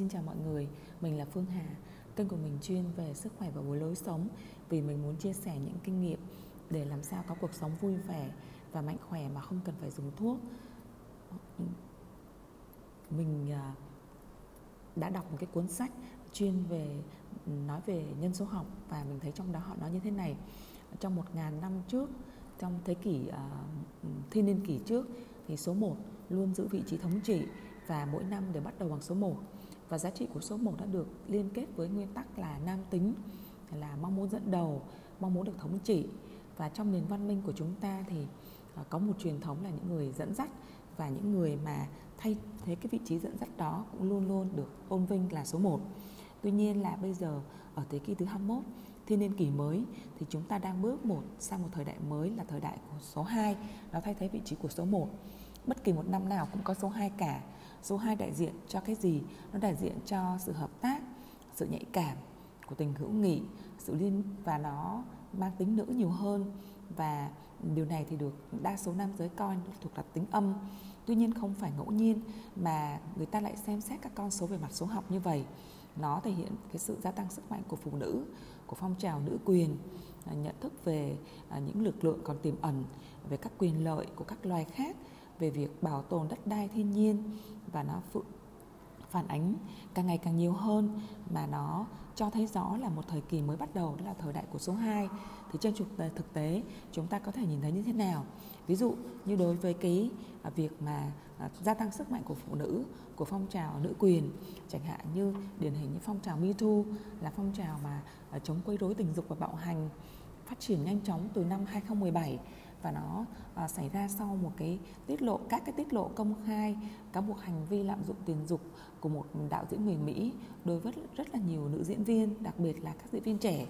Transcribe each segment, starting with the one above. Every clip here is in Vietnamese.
Xin chào mọi người, mình là Phương Hà. Kênh của mình chuyên về sức khỏe và lối sống vì mình muốn chia sẻ những kinh nghiệm để làm sao có cuộc sống vui vẻ và mạnh khỏe mà không cần phải dùng thuốc. Mình à, đã đọc một cái cuốn sách chuyên về nói về nhân số học và mình thấy trong đó họ nói như thế này trong một ngàn năm trước trong thế kỷ à, thiên niên kỷ trước thì số 1 luôn giữ vị trí thống trị và mỗi năm đều bắt đầu bằng số 1 và giá trị của số 1 đã được liên kết với nguyên tắc là nam tính là mong muốn dẫn đầu, mong muốn được thống trị và trong nền văn minh của chúng ta thì à, có một truyền thống là những người dẫn dắt và những người mà thay thế cái vị trí dẫn dắt đó cũng luôn luôn được tôn vinh là số 1. Tuy nhiên là bây giờ ở thế kỷ thứ 21 thiên niên kỷ mới thì chúng ta đang bước một sang một thời đại mới là thời đại của số 2 nó thay thế vị trí của số 1 bất kỳ một năm nào cũng có số 2 cả, số 2 đại diện cho cái gì? Nó đại diện cho sự hợp tác, sự nhạy cảm của tình hữu nghị, sự liên, và nó mang tính nữ nhiều hơn. Và điều này thì được đa số nam giới coi thuộc là tính âm. Tuy nhiên không phải ngẫu nhiên mà người ta lại xem xét các con số về mặt số học như vậy. Nó thể hiện cái sự gia tăng sức mạnh của phụ nữ, của phong trào nữ quyền à, nhận thức về à, những lực lượng còn tiềm ẩn, về các quyền lợi của các loài khác về việc bảo tồn đất đai thiên nhiên và nó phụ phản ánh càng ngày càng nhiều hơn mà nó cho thấy rõ là một thời kỳ mới bắt đầu đó là thời đại của số 2 thì trên thực tế, thực tế chúng ta có thể nhìn thấy như thế nào? Ví dụ như đối với cái à, việc mà à, gia tăng sức mạnh của phụ nữ của phong trào nữ quyền chẳng hạn như điển hình như phong trào Me Too là phong trào mà à, chống quấy rối tình dục và bạo hành phát triển nhanh chóng từ năm 2017 và nó à, xảy ra sau một cái tiết lộ các cái tiết lộ công khai cáo buộc hành vi lạm dụng tiền dục của một đạo diễn người Mỹ đối với rất là nhiều nữ diễn viên đặc biệt là các diễn viên trẻ.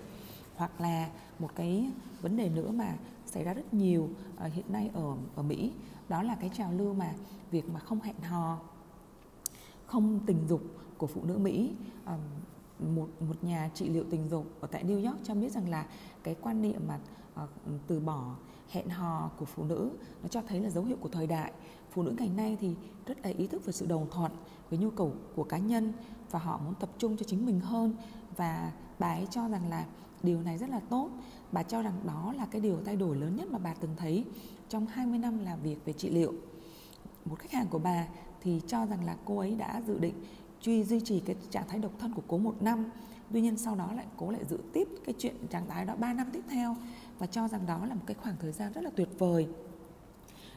Hoặc là một cái vấn đề nữa mà xảy ra rất nhiều à, hiện nay ở ở Mỹ đó là cái trào lưu mà việc mà không hẹn hò không tình dục của phụ nữ Mỹ. À, một một nhà trị liệu tình dục ở tại New York cho biết rằng là cái quan niệm mà uh, từ bỏ hẹn hò của phụ nữ, nó cho thấy là dấu hiệu của thời đại. Phụ nữ ngày nay thì rất là ý thức về sự đồng thuận với nhu cầu của cá nhân và họ muốn tập trung cho chính mình hơn. Và bà ấy cho rằng là điều này rất là tốt. Bà cho rằng đó là cái điều thay đổi lớn nhất mà bà từng thấy trong 20 năm làm việc về trị liệu. Một khách hàng của bà thì cho rằng là cô ấy đã dự định truy duy trì cái trạng thái độc thân của cố một năm. Tuy nhiên sau đó lại cố lại giữ tiếp cái chuyện trạng thái đó 3 năm tiếp theo và cho rằng đó là một cái khoảng thời gian rất là tuyệt vời.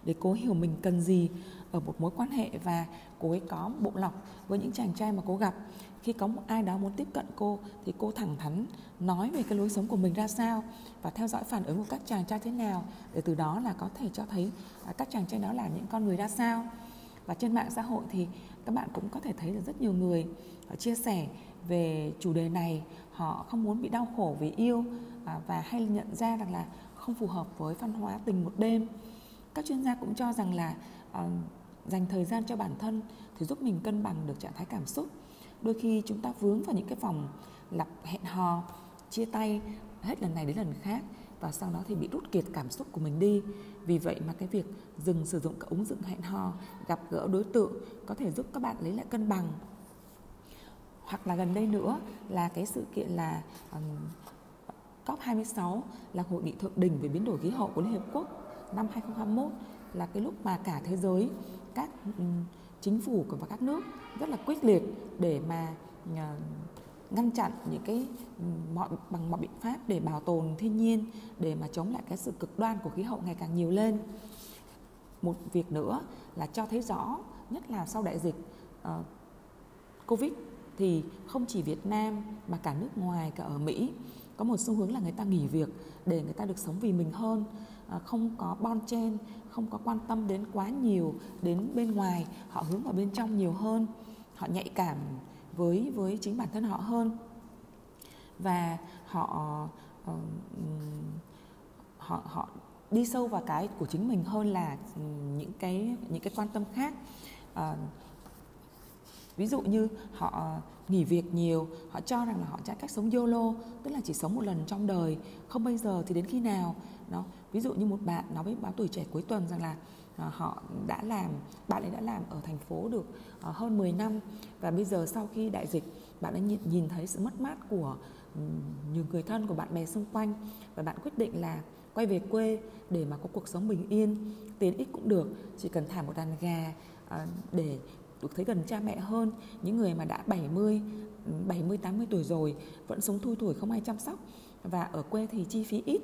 Để cố hiểu mình cần gì ở một mối quan hệ và cô ấy có bộ lọc với những chàng trai mà cô gặp. Khi có một ai đó muốn tiếp cận cô thì cô thẳng thắn nói về cái lối sống của mình ra sao và theo dõi phản ứng của các chàng trai thế nào để từ đó là có thể cho thấy à, các chàng trai đó là những con người ra sao. Và trên mạng xã hội thì các bạn cũng có thể thấy được rất nhiều người à, chia sẻ về chủ đề này họ không muốn bị đau khổ vì yêu à, và hay nhận ra rằng là không phù hợp với văn hóa tình một đêm. Các chuyên gia cũng cho rằng là ờ, dành thời gian cho bản thân thì giúp mình cân bằng được trạng thái cảm xúc. Đôi khi chúng ta vướng vào những cái vòng lặp hẹn hò chia tay hết lần này đến lần khác và sau đó thì bị rút kiệt cảm xúc của mình đi. Vì vậy mà cái việc dừng sử dụng các ứng dụng hẹn hò gặp gỡ đối tượng có thể giúp các bạn lấy lại cân bằng hoặc là gần đây nữa là cái sự kiện là um, COP26 là hội nghị thượng đỉnh về biến đổi khí hậu của Liên Hợp Quốc năm 2021 là cái lúc mà cả thế giới các um, chính phủ và các nước rất là quyết liệt để mà uh, ngăn chặn những cái mọi bằng mọi biện pháp để bảo tồn thiên nhiên để mà chống lại cái sự cực đoan của khí hậu ngày càng nhiều lên. Một việc nữa là cho thấy rõ nhất là sau đại dịch uh, covid thì không chỉ Việt Nam mà cả nước ngoài cả ở Mỹ có một xu hướng là người ta nghỉ việc để người ta được sống vì mình hơn. À, không có bon chen không có quan tâm đến quá nhiều đến bên ngoài họ hướng vào bên trong nhiều hơn họ nhạy cảm với với chính bản thân họ hơn. Và họ uh, họ họ đi sâu vào cái của chính mình hơn là những cái những cái quan tâm khác. Uh, ví dụ như họ ờ, nghỉ việc nhiều họ cho rằng là họ chọn cách sống YOLO tức là chỉ sống một lần trong đời không bây giờ thì đến khi nào nó ví dụ như một bạn nói với báo tuổi trẻ cuối tuần rằng là à, họ đã làm bạn ấy đã làm ở thành phố được à, hơn 10 năm và bây giờ sau khi đại dịch bạn ấy nhìn, nhìn thấy sự mất mát của nhiều người thân của bạn bè xung quanh và bạn quyết định là quay về quê để mà có cuộc sống bình yên tiền ít cũng được chỉ cần thả một đàn gà à, để được thấy gần cha mẹ hơn những người mà đã 70 70 80 tuổi rồi vẫn sống thui thủi không ai chăm sóc. Và ở quê thì chi phí ít.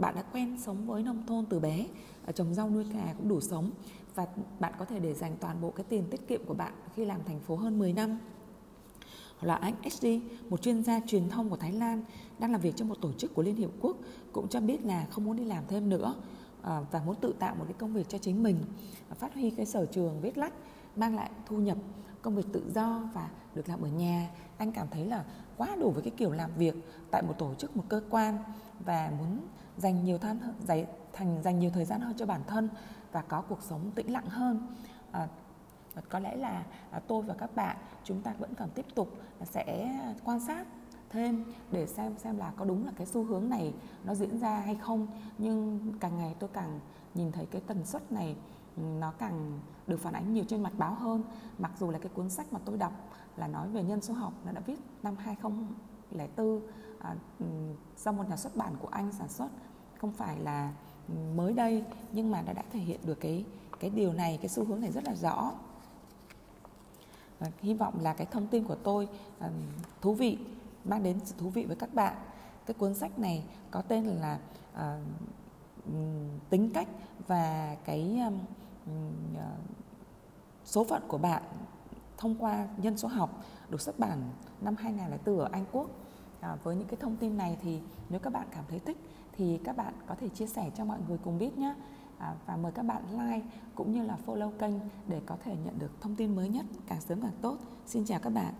Bạn đã quen sống với nông thôn từ bé à, trồng rau nuôi gà cũng đủ sống. Và bạn có thể để dành toàn bộ cái tiền tiết kiệm của bạn khi làm thành phố hơn 10 năm. Hoặc là anh SD, một chuyên gia truyền thông của Thái Lan đang làm việc trong một tổ chức của Liên Hiệp Quốc cũng cho biết là không muốn đi làm thêm nữa à, và muốn tự tạo một cái công việc cho chính mình. Phát huy cái sở trường viết lách mang lại thu nhập công việc tự do và được làm ở nhà. Anh cảm thấy là quá đủ với cái kiểu làm việc tại một tổ chức một cơ quan và muốn dành nhiều than dành thành dành nhiều thời gian hơn cho bản thân và có cuộc sống tĩnh lặng hơn. À, có lẽ là à, tôi và các bạn chúng ta vẫn còn tiếp tục sẽ quan sát thêm để xem xem là có đúng là cái xu hướng này nó diễn ra hay không. Nhưng càng ngày tôi càng nhìn thấy cái tần suất này ừ, nó càng được phản ánh nhiều trên mặt báo hơn. Mặc dù là cái cuốn sách mà tôi đọc là nói về nhân số học nó đã viết năm 2004 à, ừ, do một nhà xuất bản của Anh sản xuất. Không phải là mới đây nhưng mà nó đã thể hiện được cái cái điều này cái xu hướng này rất là rõ. Và hy vọng là cái thông tin của tôi um, thú vị mang đến sự thú vị với các bạn cái cuốn sách này có tên là uh, tính cách và cái um, uh, số phận của bạn thông qua nhân số học được xuất bản năm 2004 ở Anh Quốc. À, với những cái thông tin này thì nếu các bạn cảm thấy thích thì các bạn có thể chia sẻ cho mọi người cùng biết nhé. À, và mời các bạn like cũng như là follow kênh để có thể nhận được thông tin mới nhất càng sớm càng tốt. Xin chào các bạn.